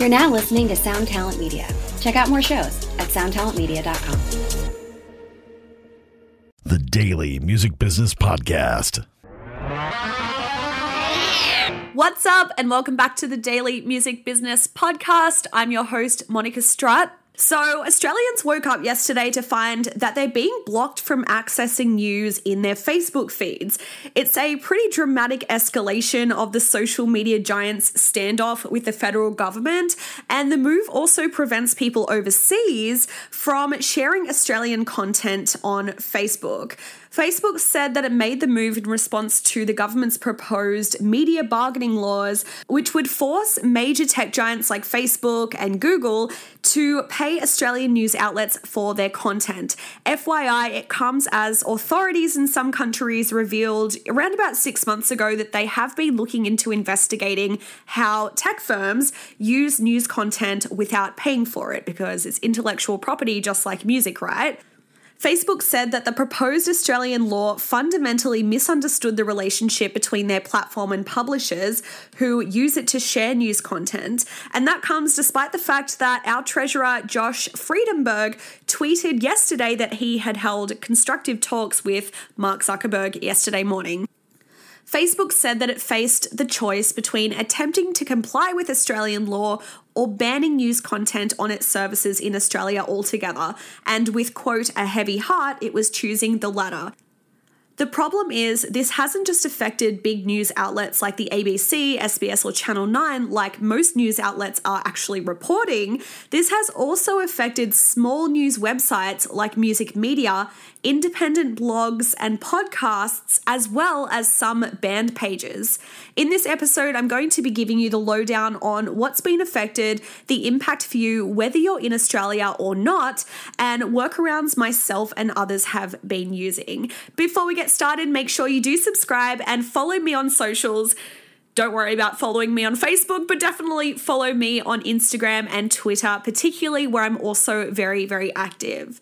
You're now listening to Sound Talent Media. Check out more shows at soundtalentmedia.com. The Daily Music Business Podcast. What's up, and welcome back to the Daily Music Business Podcast. I'm your host, Monica Strut. So, Australians woke up yesterday to find that they're being blocked from accessing news in their Facebook feeds. It's a pretty dramatic escalation of the social media giants' standoff with the federal government, and the move also prevents people overseas from sharing Australian content on Facebook. Facebook said that it made the move in response to the government's proposed media bargaining laws, which would force major tech giants like Facebook and Google to pay Australian news outlets for their content. FYI, it comes as authorities in some countries revealed around about six months ago that they have been looking into investigating how tech firms use news content without paying for it because it's intellectual property, just like music, right? Facebook said that the proposed Australian law fundamentally misunderstood the relationship between their platform and publishers who use it to share news content. And that comes despite the fact that our treasurer, Josh Frydenberg, tweeted yesterday that he had held constructive talks with Mark Zuckerberg yesterday morning. Facebook said that it faced the choice between attempting to comply with Australian law or banning news content on its services in Australia altogether. And with, quote, a heavy heart, it was choosing the latter. The problem is, this hasn't just affected big news outlets like the ABC, SBS, or Channel 9, like most news outlets are actually reporting. This has also affected small news websites like Music Media, independent blogs, and podcasts, as well as some band pages. In this episode, I'm going to be giving you the lowdown on what's been affected, the impact for you, whether you're in Australia or not, and workarounds myself and others have been using. Before we get started, make sure you do subscribe and follow me on socials. Don't worry about following me on Facebook, but definitely follow me on Instagram and Twitter, particularly where I'm also very, very active.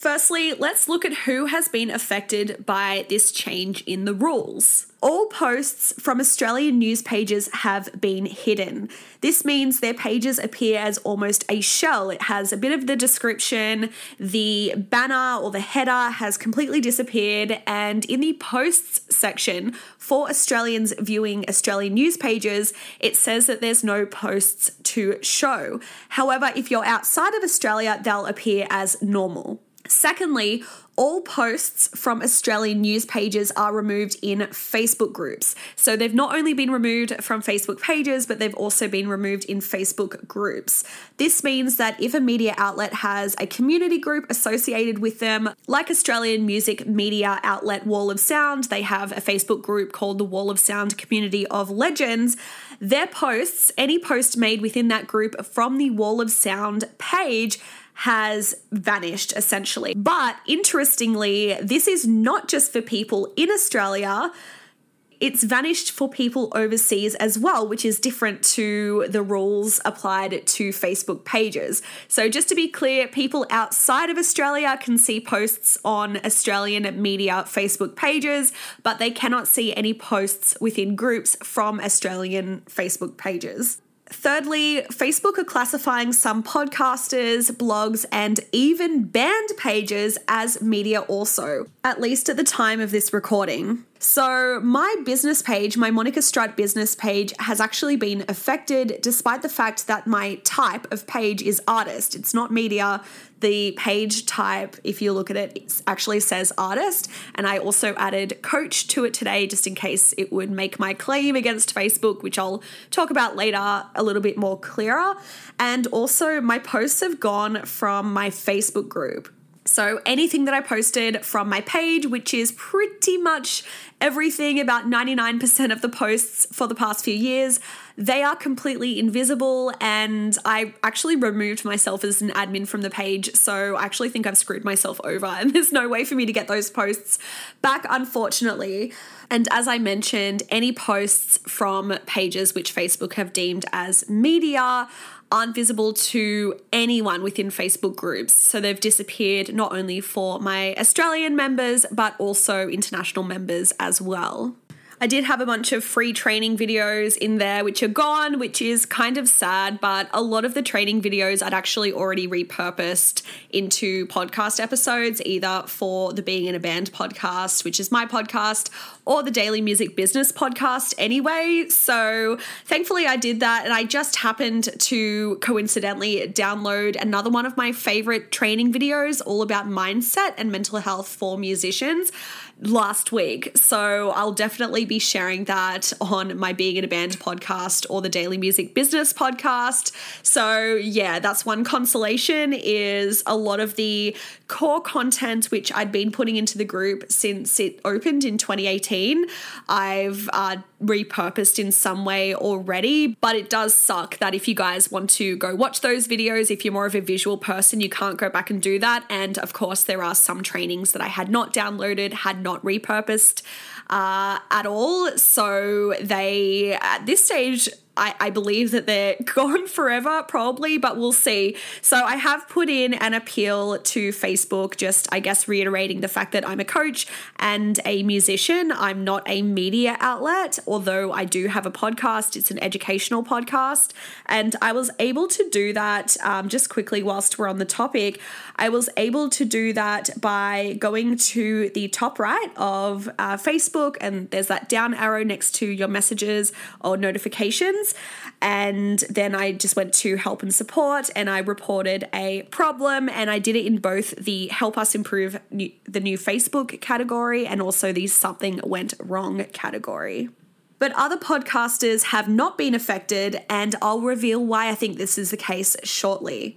Firstly, let's look at who has been affected by this change in the rules. All posts from Australian news pages have been hidden. This means their pages appear as almost a shell. It has a bit of the description, the banner or the header has completely disappeared, and in the posts section for Australians viewing Australian news pages, it says that there's no posts to show. However, if you're outside of Australia, they'll appear as normal. Secondly, all posts from Australian news pages are removed in Facebook groups. So they've not only been removed from Facebook pages, but they've also been removed in Facebook groups. This means that if a media outlet has a community group associated with them, like Australian music media outlet Wall of Sound, they have a Facebook group called the Wall of Sound Community of Legends. Their posts, any post made within that group from the Wall of Sound page, has vanished essentially. But interestingly, this is not just for people in Australia. It's vanished for people overseas as well, which is different to the rules applied to Facebook pages. So, just to be clear, people outside of Australia can see posts on Australian media Facebook pages, but they cannot see any posts within groups from Australian Facebook pages. Thirdly, Facebook are classifying some podcasters, blogs, and even band pages as media also, at least at the time of this recording. So, my business page, my Monica Strut business page, has actually been affected despite the fact that my type of page is artist. It's not media. The page type, if you look at it, actually says artist. And I also added coach to it today just in case it would make my claim against Facebook, which I'll talk about later a little bit more clearer. And also, my posts have gone from my Facebook group so, anything that I posted from my page, which is pretty much everything about 99% of the posts for the past few years, they are completely invisible. And I actually removed myself as an admin from the page. So, I actually think I've screwed myself over, and there's no way for me to get those posts back, unfortunately. And as I mentioned, any posts from pages which Facebook have deemed as media aren't visible to anyone within Facebook groups. So they've disappeared not only for my Australian members, but also international members as well. I did have a bunch of free training videos in there, which are gone, which is kind of sad, but a lot of the training videos I'd actually already repurposed into podcast episodes, either for the Being in a Band podcast, which is my podcast, or the Daily Music Business podcast anyway. So thankfully, I did that. And I just happened to coincidentally download another one of my favorite training videos all about mindset and mental health for musicians last week. So I'll definitely be sharing that on my Being in a Band podcast or the Daily Music Business podcast. So yeah, that's one consolation is a lot of the core content which I'd been putting into the group since it opened in 2018. I've uh, repurposed in some way already, but it does suck that if you guys want to go watch those videos, if you're more of a visual person, you can't go back and do that. And of course, there are some trainings that I had not downloaded, had not repurposed uh, at all. So they, at this stage, I, I believe that they're gone forever, probably, but we'll see. So I have put in an appeal to Facebook, just I guess reiterating the fact that I'm a coach and a musician. I'm not a media outlet, although I do have a podcast. It's an educational podcast. And I was able to do that um, just quickly whilst we're on the topic. I was able to do that by going to the top right of uh, Facebook, and there's that down arrow next to your messages or notifications. And then I just went to help and support and I reported a problem. And I did it in both the help us improve new, the new Facebook category and also the something went wrong category. But other podcasters have not been affected, and I'll reveal why I think this is the case shortly.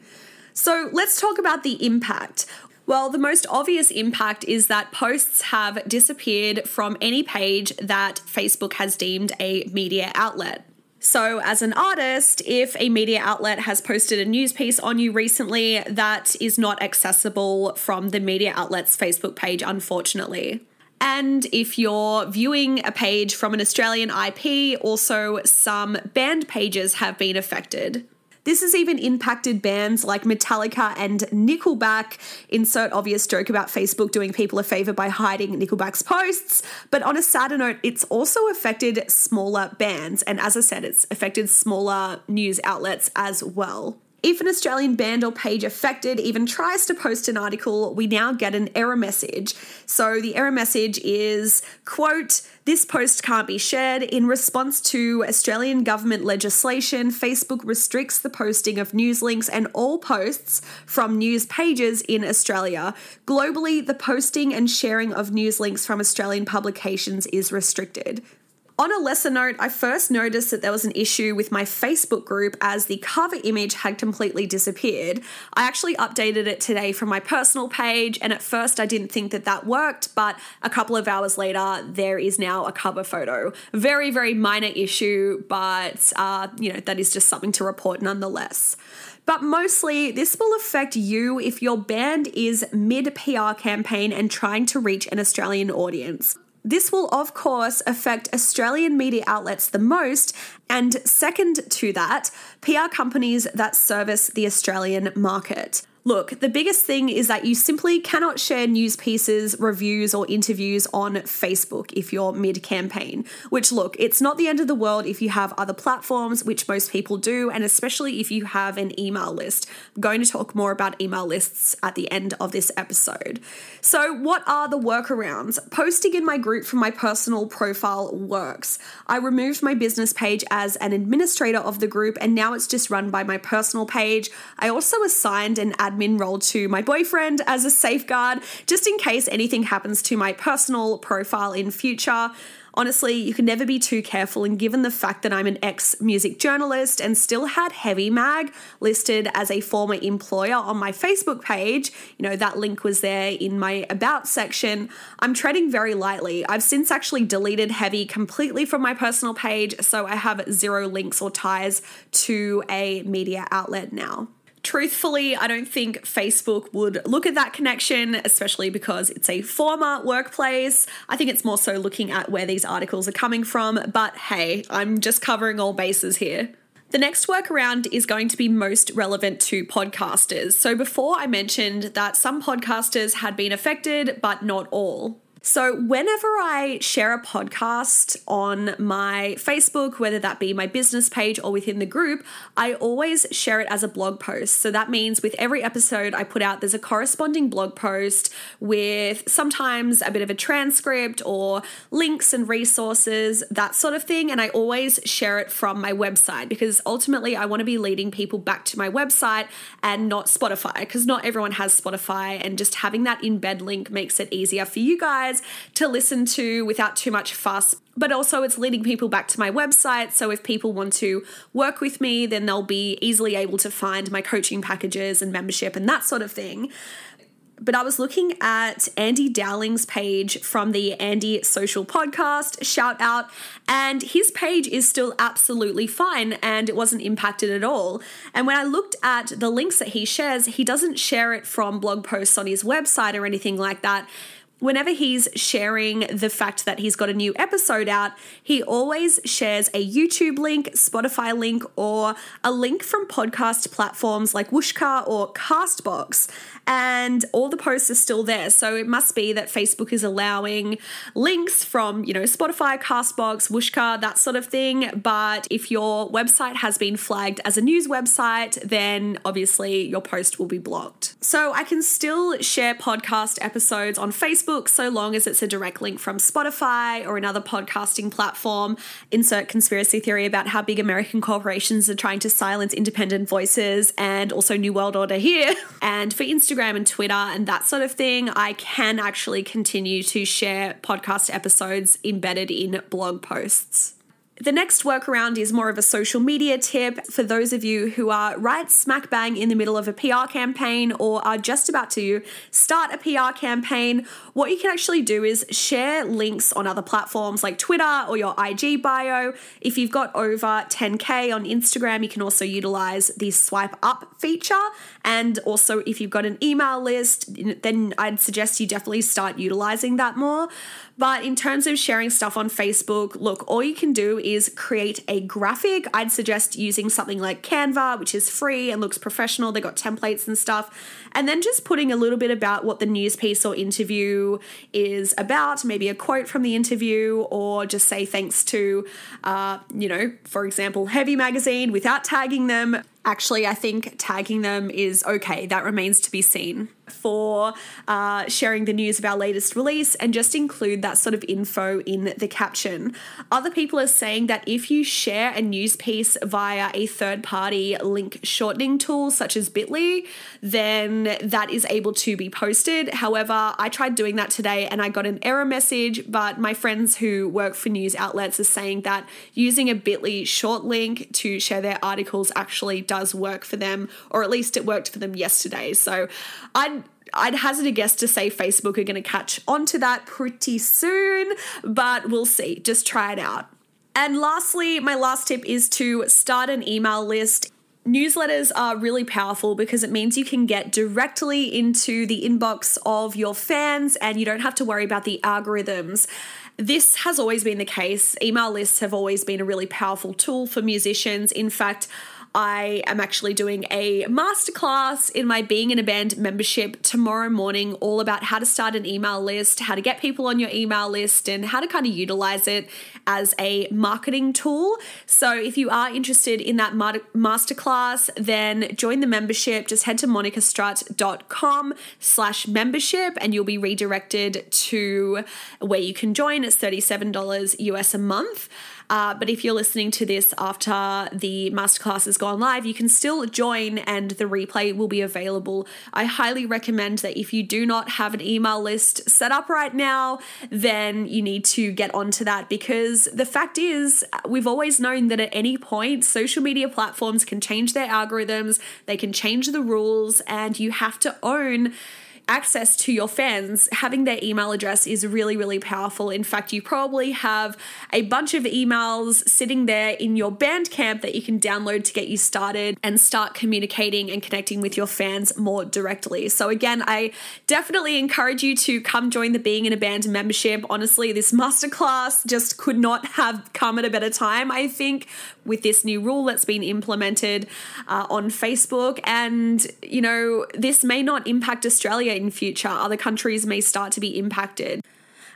So let's talk about the impact. Well, the most obvious impact is that posts have disappeared from any page that Facebook has deemed a media outlet. So, as an artist, if a media outlet has posted a news piece on you recently, that is not accessible from the media outlet's Facebook page, unfortunately. And if you're viewing a page from an Australian IP, also some band pages have been affected. This has even impacted bands like Metallica and Nickelback. Insert obvious joke about Facebook doing people a favor by hiding Nickelback's posts. But on a sadder note, it's also affected smaller bands. And as I said, it's affected smaller news outlets as well. If an Australian band or page affected even tries to post an article, we now get an error message. So the error message is, quote, this post can't be shared. In response to Australian government legislation, Facebook restricts the posting of news links and all posts from news pages in Australia. Globally, the posting and sharing of news links from Australian publications is restricted. On a lesser note, I first noticed that there was an issue with my Facebook group as the cover image had completely disappeared. I actually updated it today from my personal page, and at first I didn't think that that worked, but a couple of hours later, there is now a cover photo. Very, very minor issue, but uh, you know, that is just something to report nonetheless. But mostly, this will affect you if your band is mid PR campaign and trying to reach an Australian audience. This will, of course, affect Australian media outlets the most, and second to that, PR companies that service the Australian market. Look, the biggest thing is that you simply cannot share news pieces, reviews, or interviews on Facebook if you're mid campaign. Which, look, it's not the end of the world if you have other platforms, which most people do, and especially if you have an email list. I'm going to talk more about email lists at the end of this episode. So, what are the workarounds? Posting in my group from my personal profile works. I removed my business page as an administrator of the group, and now it's just run by my personal page. I also assigned an ad admin role to my boyfriend as a safeguard, just in case anything happens to my personal profile in future. Honestly, you can never be too careful, and given the fact that I'm an ex music journalist and still had Heavy Mag listed as a former employer on my Facebook page, you know, that link was there in my About section, I'm treading very lightly. I've since actually deleted Heavy completely from my personal page, so I have zero links or ties to a media outlet now. Truthfully, I don't think Facebook would look at that connection, especially because it's a former workplace. I think it's more so looking at where these articles are coming from, but hey, I'm just covering all bases here. The next workaround is going to be most relevant to podcasters. So, before I mentioned that some podcasters had been affected, but not all. So, whenever I share a podcast on my Facebook, whether that be my business page or within the group, I always share it as a blog post. So, that means with every episode I put out, there's a corresponding blog post with sometimes a bit of a transcript or links and resources, that sort of thing. And I always share it from my website because ultimately I want to be leading people back to my website and not Spotify because not everyone has Spotify. And just having that embed link makes it easier for you guys to listen to without too much fuss. But also, it's leading people back to my website. So, if people want to work with me, then they'll be easily able to find my coaching packages and membership and that sort of thing but I was looking at Andy Dowling's page from the Andy Social Podcast, shout out, and his page is still absolutely fine and it wasn't impacted at all. And when I looked at the links that he shares, he doesn't share it from blog posts on his website or anything like that whenever he's sharing the fact that he's got a new episode out, he always shares a YouTube link, Spotify link, or a link from podcast platforms like Whooshkaa or Castbox and all the posts are still there. So it must be that Facebook is allowing links from, you know, Spotify, Castbox, Whooshkaa, that sort of thing. But if your website has been flagged as a news website, then obviously your post will be blocked. So I can still share podcast episodes on Facebook so long as it's a direct link from Spotify or another podcasting platform. Insert conspiracy theory about how big American corporations are trying to silence independent voices and also New World Order here. And for Instagram, Instagram and Twitter and that sort of thing, I can actually continue to share podcast episodes embedded in blog posts. The next workaround is more of a social media tip for those of you who are right smack bang in the middle of a PR campaign or are just about to start a PR campaign. What you can actually do is share links on other platforms like Twitter or your IG bio. If you've got over 10K on Instagram, you can also utilize the swipe up feature. And also, if you've got an email list, then I'd suggest you definitely start utilizing that more. But in terms of sharing stuff on Facebook, look, all you can do is create a graphic. I'd suggest using something like Canva, which is free and looks professional. They got templates and stuff. And then just putting a little bit about what the news piece or interview is about, maybe a quote from the interview, or just say thanks to, uh, you know, for example, Heavy Magazine without tagging them. Actually, I think tagging them is okay. That remains to be seen for uh, sharing the news of our latest release and just include that sort of info in the caption. Other people are saying that if you share a news piece via a third party link shortening tool such as Bitly, then that is able to be posted. However, I tried doing that today and I got an error message, but my friends who work for news outlets are saying that using a Bitly short link to share their articles actually does work for them, or at least it worked for them yesterday. So I'd I'd hazard a guess to say Facebook are going to catch on to that pretty soon, but we'll see. Just try it out. And lastly, my last tip is to start an email list. Newsletters are really powerful because it means you can get directly into the inbox of your fans and you don't have to worry about the algorithms. This has always been the case. Email lists have always been a really powerful tool for musicians. In fact, I am actually doing a masterclass in my Being in a Band membership tomorrow morning, all about how to start an email list, how to get people on your email list, and how to kind of utilize it as a marketing tool. So if you are interested in that masterclass, then join the membership. Just head to monicastrut.com slash membership and you'll be redirected to where you can join. It's $37 US a month. Uh, but if you're listening to this after the masterclass has gone live, you can still join and the replay will be available. I highly recommend that if you do not have an email list set up right now, then you need to get onto that because the fact is, we've always known that at any point, social media platforms can change their algorithms, they can change the rules, and you have to own access to your fans, having their email address is really, really powerful. In fact, you probably have a bunch of emails sitting there in your Bandcamp that you can download to get you started and start communicating and connecting with your fans more directly. So, again, I definitely encourage you to come join the Being in a Band membership. Honestly, this masterclass just could not have come at a better time, I think, with this new rule that's been implemented uh, on Facebook. And, you know, this may not impact Australia in future. Other countries may start to be impacted.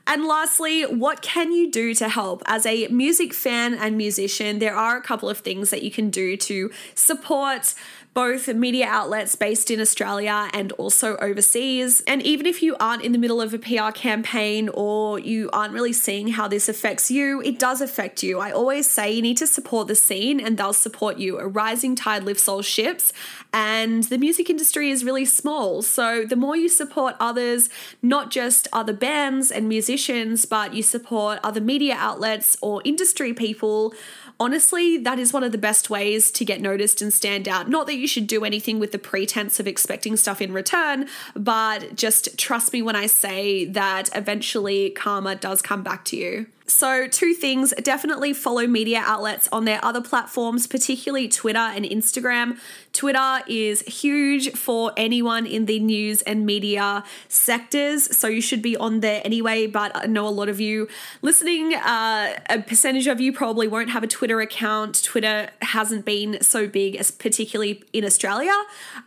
And lastly, what can you do to help? As a music fan and musician, there are a couple of things that you can do to support both media outlets based in Australia and also overseas. And even if you aren't in the middle of a PR campaign or you aren't really seeing how this affects you, it does affect you. I always say you need to support the scene and they'll support you. A rising tide lifts all ships, and the music industry is really small. So the more you support others, not just other bands and musicians, but you support other media outlets or industry people honestly, that is one of the best ways to get noticed and stand out. Not that you should do anything with the pretense of expecting stuff in return, but just trust me when I say that eventually karma does come back to you. So, two things definitely follow media outlets on their other platforms, particularly Twitter and Instagram. Twitter is huge for anyone in the news and media sectors, so you should be on there anyway. But I know a lot of you listening, uh, a percentage of you probably won't have a Twitter account. Twitter hasn't been so big, as particularly in Australia,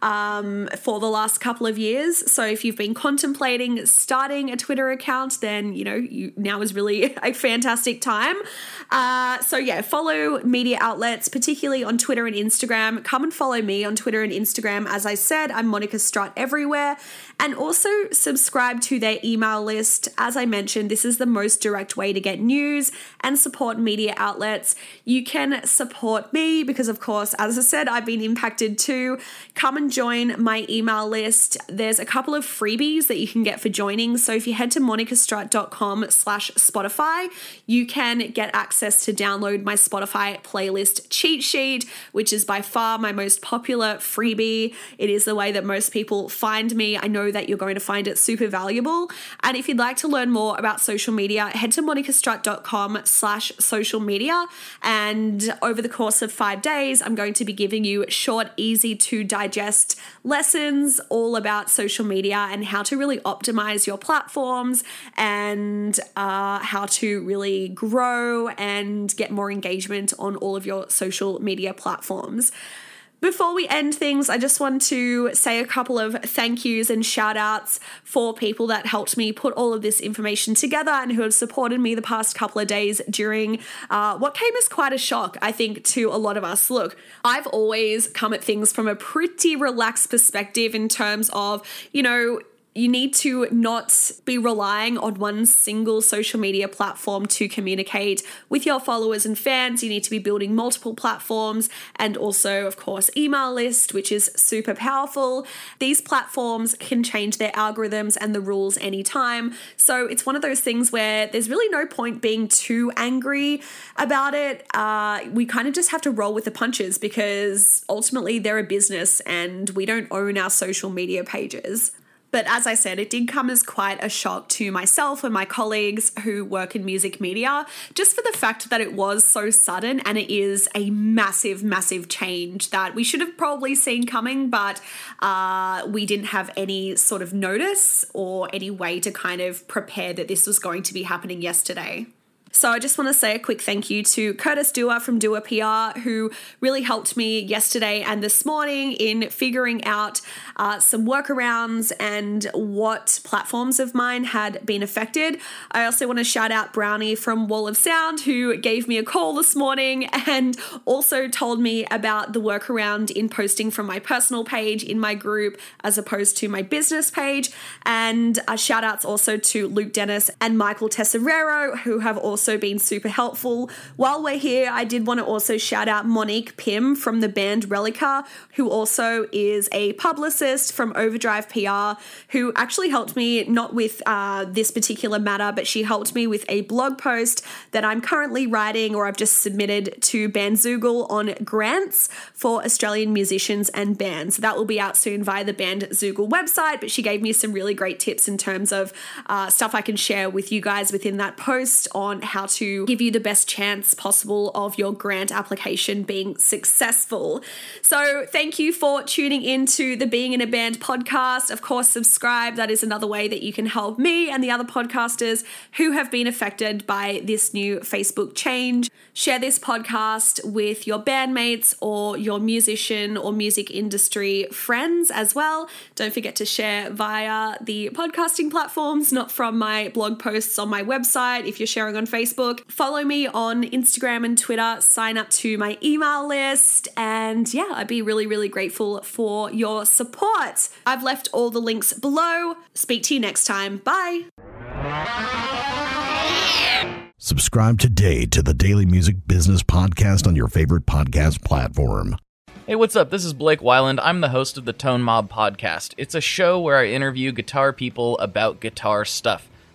um, for the last couple of years. So, if you've been contemplating starting a Twitter account, then you know you now is really a fantastic time. Uh, so, yeah, follow media outlets, particularly on Twitter and Instagram. Come and follow me on Twitter and Instagram. As I said, I'm Monica Strut everywhere. And also subscribe to their email list. As I mentioned, this is the most direct way to get news and support media outlets. You can support me because, of course, as I said, I've been impacted too. Come and join my email list. There's a couple of freebies that you can get for joining. So if you head to monicastrut.com slash Spotify, you can get access to download my Spotify playlist cheat sheet, which is by far my most popular freebie. It is the way that most people find me. I know that you're going to find it super valuable. And if you'd like to learn more about social media, head to monicastrut.com slash social media. And over the course of five days, I'm going to be giving you short, easy to digest lessons all about social media and how to really optimize your platforms and uh, how to really grow and get more engagement on all of your social media platforms. Before we end things, I just want to say a couple of thank yous and shout outs for people that helped me put all of this information together and who have supported me the past couple of days during uh, what came as quite a shock, I think, to a lot of us. Look, I've always come at things from a pretty relaxed perspective in terms of, you know, you need to not be relying on one single social media platform to communicate with your followers and fans. You need to be building multiple platforms and also, of course, email list, which is super powerful. These platforms can change their algorithms and the rules anytime. So it's one of those things where there's really no point being too angry about it. Uh, we kind of just have to roll with the punches because ultimately they're a business and we don't own our social media pages. But as I said, it did come as quite a shock to myself and my colleagues who work in music media, just for the fact that it was so sudden and it is a massive, massive change that we should have probably seen coming, but uh, we didn't have any sort of notice or any way to kind of prepare that this was going to be happening yesterday. So I just want to say a quick thank you to Curtis Dewar from Dewar PR, who really helped me yesterday and this morning in figuring out uh, some workarounds and what platforms of mine had been affected. I also want to shout out Brownie from Wall of Sound, who gave me a call this morning and also told me about the workaround in posting from my personal page in my group as opposed to my business page. And uh, shout outs also to Luke Dennis and Michael Tesserero, who have also also been super helpful. While we're here, I did want to also shout out Monique Pym from the band Relica, who also is a publicist from Overdrive PR, who actually helped me not with uh, this particular matter, but she helped me with a blog post that I'm currently writing or I've just submitted to Bandzoogle on grants for Australian musicians and bands. That will be out soon via the Bandzoogle website, but she gave me some really great tips in terms of uh, stuff I can share with you guys within that post on how to give you the best chance possible of your grant application being successful. So, thank you for tuning into the Being in a Band podcast. Of course, subscribe. That is another way that you can help me and the other podcasters who have been affected by this new Facebook change. Share this podcast with your bandmates or your musician or music industry friends as well. Don't forget to share via the podcasting platforms, not from my blog posts on my website. If you're sharing on Facebook, follow me on Instagram and Twitter, sign up to my email list, and yeah, I'd be really, really grateful for your support. I've left all the links below. Speak to you next time. Bye. Subscribe today to the Daily Music Business Podcast on your favorite podcast platform. Hey, what's up? This is Blake Wyland. I'm the host of the Tone Mob Podcast. It's a show where I interview guitar people about guitar stuff.